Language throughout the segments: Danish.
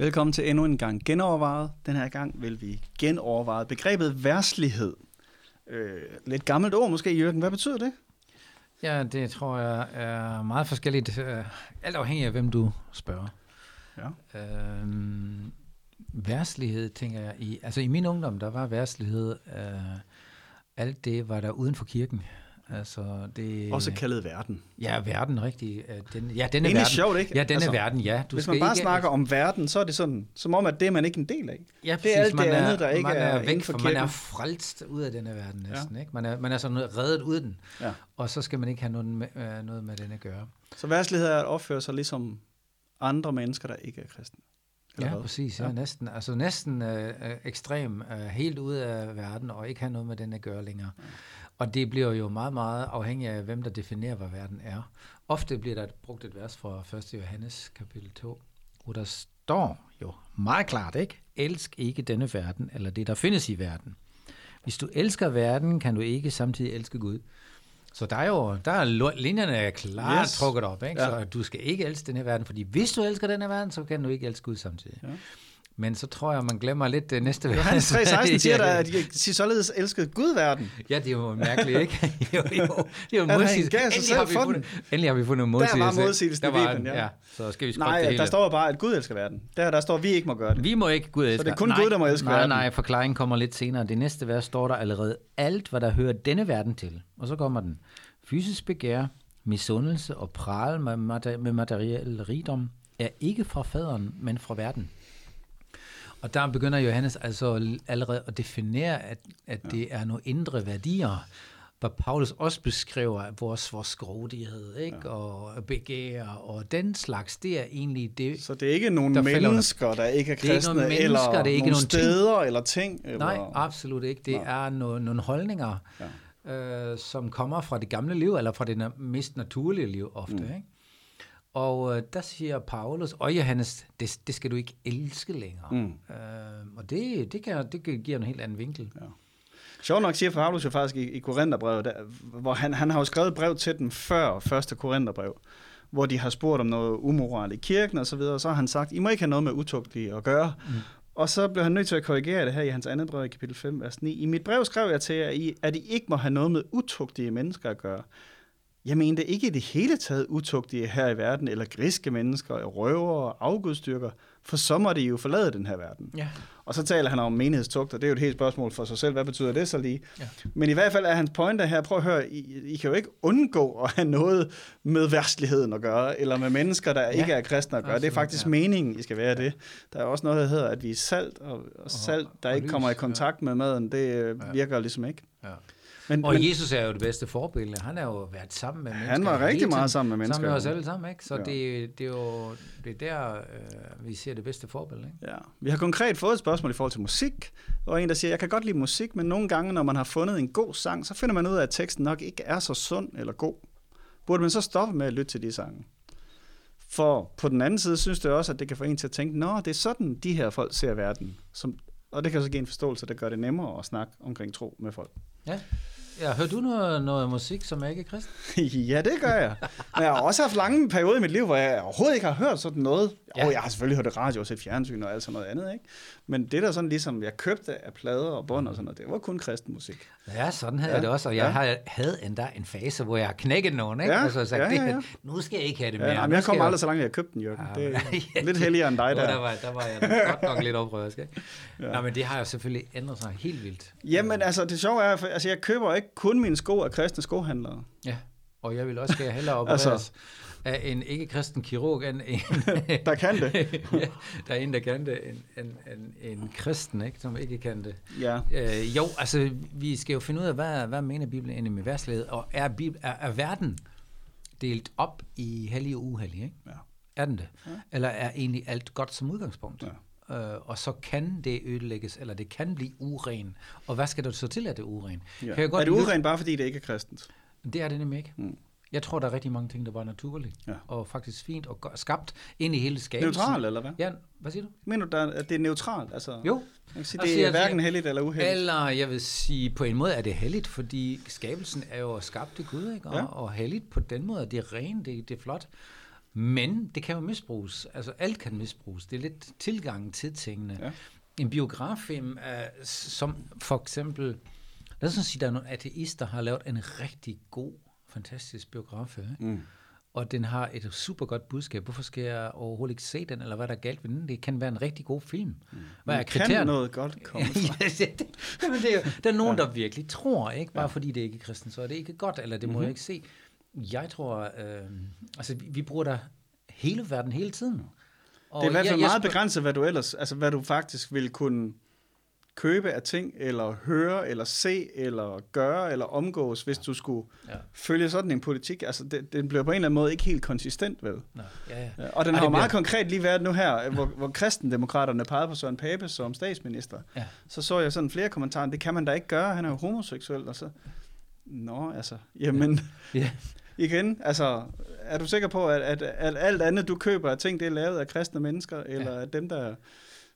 Velkommen til endnu en gang genovervejet. Den her gang vil vi genoverveje begrebet værslighed. Øh, lidt gammelt ord måske, Jørgen. Hvad betyder det? Ja, det tror jeg er meget forskelligt. øh, Alt afhængig af, hvem du spørger. Ja. Øhm, værslighed, tænker jeg. I, altså i min ungdom, der var værslighed, øh, alt det var der uden for kirken. Altså, det, Også kaldet verden. Ja, verden, rigtig. Øh, Den, ja, denne Egentlig verden. sjovt, ikke? Ja, denne Altså, verden, ja. Du Hvis man bare snakker om verden, så er det sådan, som om, at det er man ikke en del af. Ja, det er alt man det andet, der ikke man er væk, inden for Man er frelst ud af denne verden næsten. Ja. Ikke? Man, er, man er sådan reddet ud af den, Ja. og så skal man ikke have noget med, øh, noget med den at gøre. Så værslighed er at opføre sig ligesom andre mennesker, der ikke er kristne. Ja, hvad? præcis. Ja. Ja. Ja, næsten. Altså næsten øh, øh, ekstrem, øh, helt ud af verden, og ikke have noget med den at gøre længere. Og det bliver jo meget, meget afhængigt af, hvem der definerer, hvad verden er. Ofte bliver der brugt et vers fra 1. Johannes kapitel 2, hvor der står jo meget klart, ikke? Elsk ikke denne verden, eller det, der findes i verden. Hvis du elsker verden, kan du ikke samtidig elske Gud. Så der er jo, der er linjerne er klart yes. trukket op, ikke? Ja. så du skal ikke elske den her verden, fordi hvis du elsker den her verden, så kan du ikke elske Gud samtidig. Ja. Men så tror jeg, man glemmer lidt det næste vers. Johannes 3,16 siger der, at de således elskede Gud verden. Ja, det er jo mærkeligt, ikke? jo, jo, det er jo modsigelse. Endelig har vi fundet, endelig har vi fundet modsigelse. var modsigelsen i Der var Bibelen, en- ja. ja. Så skal vi Nej, det hele. der står bare, at Gud elsker verden. Der, der står, at vi ikke må gøre det. Vi må ikke Gud elske. det er kun nej, Gud, der må elske nej, verden. Nej, forklaringen kommer lidt senere. Det næste vers står der allerede. Alt, hvad der hører denne verden til. Og så kommer den. Fysisk begær, misundelse og pral med materiel rigdom er ikke fra faderen, men fra verden. Og der begynder Johannes altså allerede at definere, at, at det er nogle indre værdier, hvad Paulus også beskriver, vores, vores grådighed ikke? Ja. og begær og den slags, det er egentlig det. Så det er ikke nogen Der under. mennesker, der ikke er Det er kristne, mennesker, eller det er ikke nogle nogen ting. steder, eller ting. Eller... Nej, absolut ikke. Det Nej. er nogle, nogle holdninger, ja. øh, som kommer fra det gamle liv, eller fra det mest naturlige liv ofte. Mm. Ikke? Og øh, der siger Paulus, og Johannes, det, det skal du ikke elske længere. Mm. Øh, og det, det, kan, det giver en helt anden vinkel. Ja. Sjovt nok siger Paulus jo faktisk i, i Korintherbrevet, der, hvor han, han har jo skrevet brev til dem før første Korintherbrev, hvor de har spurgt om noget umoral i kirken og så videre, og så har han sagt, I må ikke have noget med utugtige at gøre. Mm. Og så blev han nødt til at korrigere det her i hans andet brev i kapitel 5, vers 9. I mit brev skrev jeg til jer, at I- at I ikke må have noget med utugtige mennesker at gøre. Jeg mente ikke i det hele taget utugtige her i verden, eller griske mennesker, røvere, afgudstyrker, for så må de jo forlade den her verden. Ja. Og så taler han om menighedstugt, og det er jo et helt spørgsmål for sig selv. Hvad betyder det så lige? Ja. Men i hvert fald er hans pointe her, prøv at høre, I, I kan jo ikke undgå at have noget med værtsligheden at gøre, eller med mennesker, der ja. ikke er kristne at gøre. det er Absolut, faktisk ja. meningen, I skal være det. Der er også noget, der hedder, at vi er salt, og, og salt, der og ikke lys, kommer i ja. kontakt med maden, det øh, Ja. virker ligesom ikke. Ja. Men, Og men Jesus er jo det bedste forbillede. Han har jo været sammen med mennesker. han var rigtig tiden. meget sammen med mennesker. Sammen med os alle sammen, ikke? Så ja. det, det er jo det er der, øh, vi ser det bedste forbillede, ikke? Ja. Vi har konkret fået et spørgsmål i forhold til musik, og en, der siger, jeg kan godt lide musik, men nogle gange, når man har fundet en god sang, så finder man ud af, at teksten nok ikke er så sund eller god. Burde man så stoppe med at lytte til de sange? For på den anden side synes det også, at det kan få en til at tænke, nå, det er sådan, de her folk ser verden. Som, og det kan så give en forståelse, der gør det nemmere at snakke omkring tro med folk. Ja. Ja, hører du noget, noget musik, som er ikke er kristen? ja, det gør jeg. Men jeg har også haft lange perioder i mit liv, hvor jeg overhovedet ikke har hørt sådan noget. Ja. Ja. Og jeg har selvfølgelig hørt radio og set fjernsyn og alt sådan noget andet, ikke? Men det der sådan ligesom, jeg købte af plader og bånd og sådan noget, det var kun kristen musik. Ja, sådan havde Ja, ja. jeg det også, og jeg ja. ja. havde endda en fase, hvor jeg knækkede nogen, ikke? Ja, Altså, sagt, ja, ja, ja. Det, nu skal jeg ikke have det Ja, mere. nej, men jeg kom aldrig så langt, at jeg købte den, Jørgen. Ja, Det men- er lidt heldigere end dig der der. var, der var jeg godt nok lidt oprørt, ikke? Ja. Ja. Nej, men det har jo selvfølgelig ændret sig helt vildt. Jamen altså, det sjove er, for, altså jeg køber ikke kun mine sko af kristne skohandlere. Ja, og jeg vil også gerne hellere opereres altså, af en ikke-kristen kirurg, end en... Der kan det. ja, der er en, der kan det, en, en, en, en kristen, ikke, som ikke kan det. Ja. Øh, jo, altså, vi skal jo finde ud af, hvad, hvad mener Bibelen egentlig med værtslighed, og er, Bibel, er, er verden delt op i hellig og uhellig, ikke? Ja. Er den det? Ja. Eller er egentlig alt godt som udgangspunkt? Ja. Øh, og så kan det ødelægges, eller det kan blive uren. Og hvad skal der så til, at det er uren? Ja. Kan jeg godt er det lytte- urent bare fordi det ikke er kristent? Det er det nemlig ikke. Mm. Jeg tror, der er rigtig mange ting, der var naturligt, Ja. og faktisk fint og skabt ind i hele skabelsen. Neutral, eller hvad? Ja, hvad siger du? Mener du, at det er neutralt? Altså, Jo. Man kan sige, Altså, det er jeg- hverken jeg- heldigt eller uheldigt. Eller jeg vil sige, på en måde er det heldigt, fordi skabelsen er jo skabt af Gud, ikke? Og, Ja. og heldigt på den måde, det er rent, det, det er flot. Men det kan jo misbruges. Altså alt kan misbruges. Det er lidt tilgangen til tingene. Ja. En biograffilm, er, som for eksempel, lad os sige, der er nogle ateister, har lavet en rigtig god, fantastisk biograffilm. Mm. Og den har et super godt budskab. Hvorfor skal jeg overhovedet ikke se den, eller hvad der er galt ved den? Det kan være en rigtig god film. Hvad er Men kan kriterierne? noget godt komme fra? ja, det, jamen, det er jo, der er nogen, der virkelig tror, ikke? Bare fordi det ikke er kristen, så er det ikke godt, eller det må Mhm. jeg ikke se. Jeg tror, øh, altså vi, vi bruger der hele verden hele tiden. Og Det er i hvert fald jeg- jeg meget spørg- begrænset, hvad du ellers, altså hvad du faktisk vil kunne købe af ting, eller høre, eller se, eller gøre, eller omgås, hvis du skulle Ja. følge sådan en politik. Altså, det, den bliver på en eller anden måde ikke helt konsistent, vel? Nå, ja, ja. Ja, Og den Ej, har jo meget bliver- konkret lige været nu her, hvor, hvor kristendemokraterne pegede på Søren Pape som statsminister. Ja. Så så jeg sådan flere kommentarer, det kan man da ikke gøre, han er jo homoseksuel, og så... Nå, altså, jamen, Ja. igen, altså, er du sikker på, at, at, at alt andet, du køber af ting, det er lavet af kristne mennesker, eller ja. at dem, der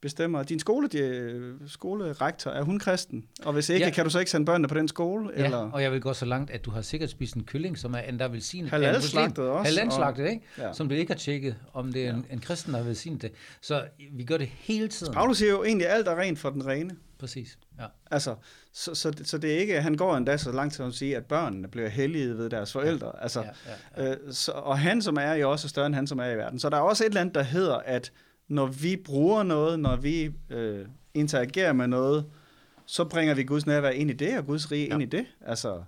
bestemmer, din skole, de, skolerektor, er hun kristen? Og hvis ikke, ja. Ja. kan du så ikke sende børnene på den skole? Ja, eller? og jeg vil gå så langt, at du har sikkert spist en kylling, som er endda velsignet. af en Halalslagtet også, Halalslagtet, ikke? Ja. Som du ikke har tjekket, om det er en, en kristen, der har velsignet det. Så vi gør det hele tiden. Paulus siger jo egentlig, alt er rent for den rene. Præcis, ja. Altså, så, så, så det er ikke, han går endda så langt til at sige, at børnene bliver hellige ved deres forældre. Ja. Altså, ja, ja, ja. Øh, så, og han som er jo også større end han som er i verden. Så der er også et eller andet, der hedder, at når vi bruger noget, når vi øh, interagerer med noget, så bringer vi Guds nærvær ind i det, og Guds rige ja. ind i det. Altså,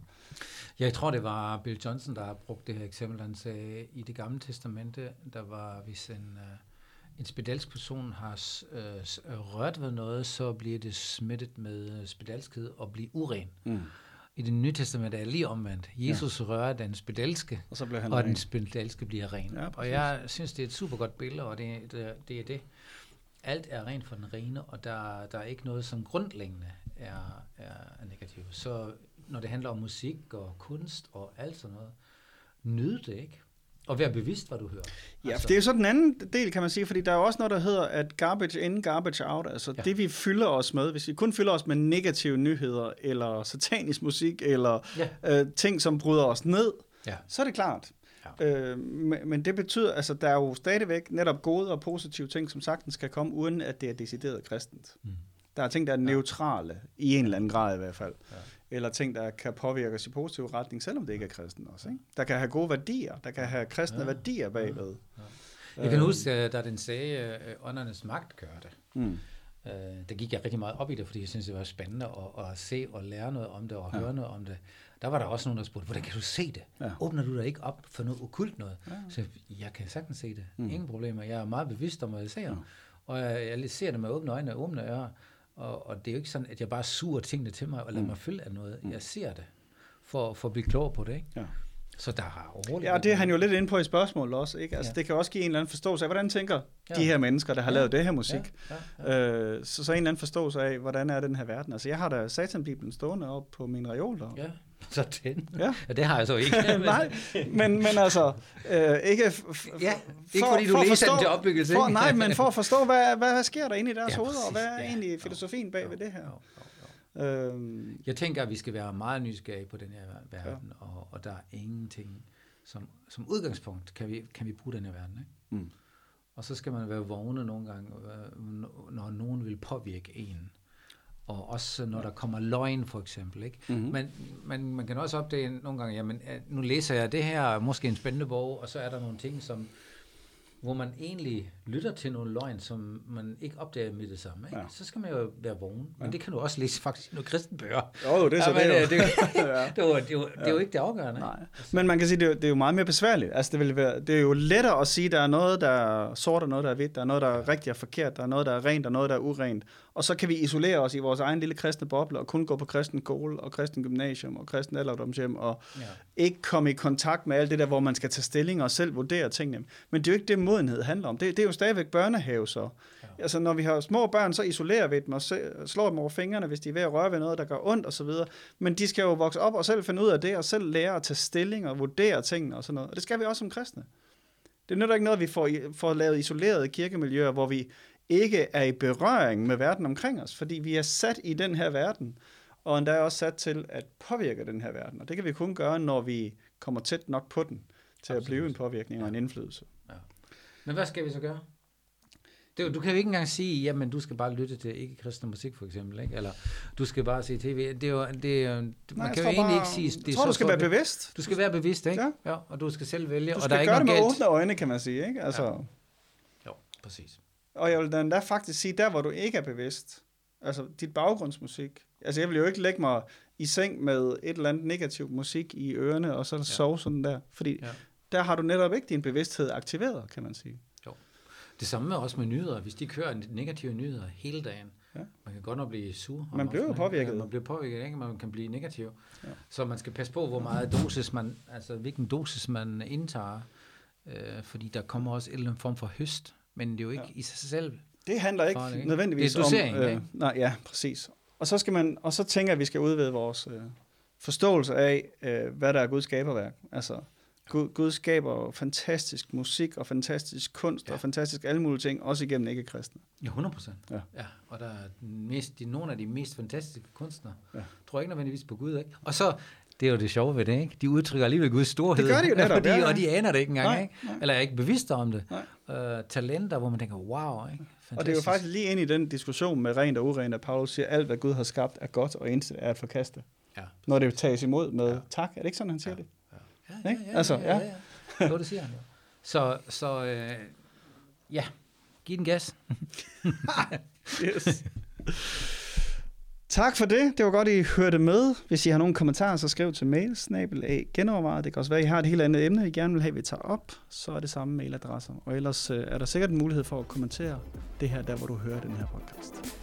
Jeg tror, det var Bill Johnson, der har brugt det her eksempel. Han sagde, i det gamle testamente, der var, hvis en, uh, en spedalsk person har øh, rørt ved noget, så bliver det smittet med spedalskhed og bliver uren. mm. I det nye testamente er lige omvendt. Jesus ja. rører den spedalske, Og så bliver han og ren. den spedalske bliver ren. Ja, og jeg synes, det er et super godt billede, og det, det, det er det. Alt er rent for den rene, og der, der er ikke noget, som grundlæggende er, er, er negativt. Så når det handler om musik og kunst og alt sådan noget, nyd det ikke. Og vær bevidst, hvad du hører. Ja, for det er jo så den anden del, kan man sige, fordi der er jo også noget, der hedder, at garbage in, garbage out, altså ja. Ja. det vi fylder os med, hvis vi kun fylder os med negative nyheder, eller satanisk musik, eller Ja. øh, ting, som bryder os ned, Ja. så er det klart. Ja. Øh, men, men det betyder, altså der er jo stadigvæk netop gode og positive ting, som sagtens kan komme, uden at det er decideret kristent. Mm. Der er ting, der er neutrale, i en eller anden grad i hvert fald. Ja. Eller ting, der kan påvirke os i positiv retning, selvom det ikke er kristen også. Ikke? Der kan have gode værdier, der kan have kristne ja. Ja. værdier bagved. Jeg kan huske, øh, da den sagde, øh, åndernes magt gør det. Mm. Øh, der gik jeg rigtig meget op i det, fordi jeg synes, det var spændende at, at se og lære noget om det og Ja. ja. høre noget om det. Der var der også nogen, der spurgte, hvordan kan du se det? Ja. Ja. Åbner du dig ikke op for noget okult noget? Ja. Ja. Så jeg kan sagtens se det. Mm. Ingen problemer. Jeg er meget bevidst om, hvad jeg ser. Ja. Ja. Og jeg, jeg ser det med åbne øjne og åbne ører. Og, og det er jo ikke sådan, at jeg bare suger tingene til mig og lader Mm. mm. mig følge af noget. Jeg ser det for, for at blive klogere på det. Ikke? Ja. Så der har overhovedet Ja, og det er han jo lidt inde på i spørgsmålet også. Ikke? Altså, ja. Det kan også give en eller anden forståelse af, hvordan tænker ja. de her mennesker, der har ja. lavet det her musik. Ja, ja, ja. Øh, så, så en eller anden forståelse af, hvordan er den her verden. Altså, jeg har da satanbibelen stående op på min reol der. Ja, så den. Ja. ja, det har jeg så ikke. Nej, men, men altså, øh, ikke... F- Ja, ikke fordi du at læser den til opbyggelse, For, nej, men for at forstå, hvad, hvad, hvad sker der inde i deres Ja, hoveder, og hvad er Ja. egentlig filosofien bag ved det her? Jo, jo, jo. Øhm, Jeg tænker, at vi skal være meget nysgerrige på den her verden, ja. og, og der er ingenting, som, som udgangspunkt kan vi, kan vi bruge den her verden. Ikke? Mm. Og så skal man være vågne nogle gange, øh, når nogen vil påvirke en. Og også når der kommer løgn, for eksempel. Ikke? Mhm. Men man, man kan også opdage nogle gange, jamen, øh, nu læser jeg det her, måske en spændende bog, og så er der nogle ting, som, hvor man egentlig lytter til nogle løgn, som man ikke opdager med det samme. Ikke? Ja. Ja. Så skal man jo være vågen. Men Ja. det kan du også læse faktisk i nogle kristenbøger. Jo, det er så men, det, jo. øh, det, Ja. det, er jo- det, jo- det er jo ikke det afgørende. Nej. Men man kan sige, det er, jo, det er jo meget mere besværligt. Altså, det, vil være, det er jo lettere at sige, der er noget, der er sort, og noget, der er hvidt, der er noget, der er rigtigt og forkert, der er noget, der er rent, og noget, der er urent. Og så kan vi isolere os i vores egen lille kristne boble, og kun gå på kristen skole, og kristen gymnasium, og kristen alderdomshjem, og Ja. ikke komme i kontakt med alt det der, hvor man skal tage stilling og selv vurdere tingene. Men det er jo ikke det, modenhed handler om. Det, det er jo stadigvæk børnehave så. Altså, når vi har små børn, så isolerer vi dem og slår dem over fingrene, hvis de er ved at røre ved noget, der gør ondt og så videre. Men de skal jo vokse op og selv finde ud af det, og selv lære at tage stilling og vurdere tingene og sådan noget. Og det skal vi også som kristne. Det er nødt ikke noget, at vi får, får lavet isolerede kirkemiljøer, hvor vi ikke er i berøring med verden omkring os, fordi vi er sat i den her verden, og endda er også sat til at påvirke den her verden. Og det kan vi kun gøre, når vi kommer tæt nok på den, til Absolut. at blive en påvirkning og en indflydelse. Men hvad skal vi så gøre? Det, du kan jo ikke engang sige, jamen du skal bare lytte til ikke-kristen musik for eksempel, ikke? eller du skal bare se tv. Det er jo, det er, man Nej, kan jo egentlig bare, ikke sige... Det jeg tror, du skal være bevidst. Du skal være bevidst, ikke? Ja. ja og du skal selv vælge. Du skal og der er gøre ikke det med åbne øjne, kan man sige. Ikke? Altså, ja. Jo, præcis. Og jeg vil da faktisk sige, der hvor du ikke er bevidst, altså dit baggrundsmusik, altså jeg vil jo ikke lægge mig i seng med et eller andet negativt musik i ørerne, og så ja. sove sådan der, fordi ja. Der har du netop ikke din bevidsthed aktiveret, kan man sige. Det samme med også med nyheder. Hvis de kører negative nyheder hele dagen, ja. man kan godt nok blive sur. Man bliver jo påvirket. Man bliver påvirket, ikke? Man kan blive negativ. Ja. Så man skal passe på, hvor meget dosis man, altså hvilken dosis man indtager. Øh, fordi der kommer også en eller anden form for høst, men det er jo ikke ja. i sig selv. Det handler ikke, ikke? nødvendigvis det er dosering, om... Øh, nej, ja, præcis. Og så, skal man, og så tænker jeg, at vi skal udvide vores øh, forståelse af, øh, hvad der er Guds skaberværk. Altså, Gud, Gud skaber fantastisk musik og fantastisk kunst ja. og fantastisk alle mulige ting, også igennem ikke-kristne. Ja, 100 procent. Ja. ja. Og der er mest, de, nogle af de mest fantastiske kunstnere. Ja. Tror ikke nødvendigvis på Gud, ikke? Og så, det er jo det sjove ved det, ikke? De udtrykker alligevel Guds storhed. Det gør de jo netop, fordi, ja, ja. Og de aner det ikke engang, nej, ikke? Nej. Eller er ikke bevidste om det. Uh, talenter, hvor man tænker, wow, ikke? Fantastisk. Og det er jo faktisk lige ind i den diskussion med rent og urent, at Paulus siger, at alt, hvad Gud har skabt, er godt, og intet er at forkaste. Ja. Når det tages imod med ja. tak. Er det ikke sådan, han siger ja. det? Ja, ja, ja, altså, ja, ja. ja. Jo, det siger han jo. Så, så øh, ja, giv den gas. yes. Tak for det. Det var godt, I hørte med. Hvis I har nogle kommentarer, så skriv til mail, snabel af genovervejet. Det kan også være, at I har et helt andet emne, I gerne vil have, vi tager op. Så er det samme mailadresser. Og ellers øh, er der sikkert en mulighed for at kommentere det her, der hvor du hører den her podcast.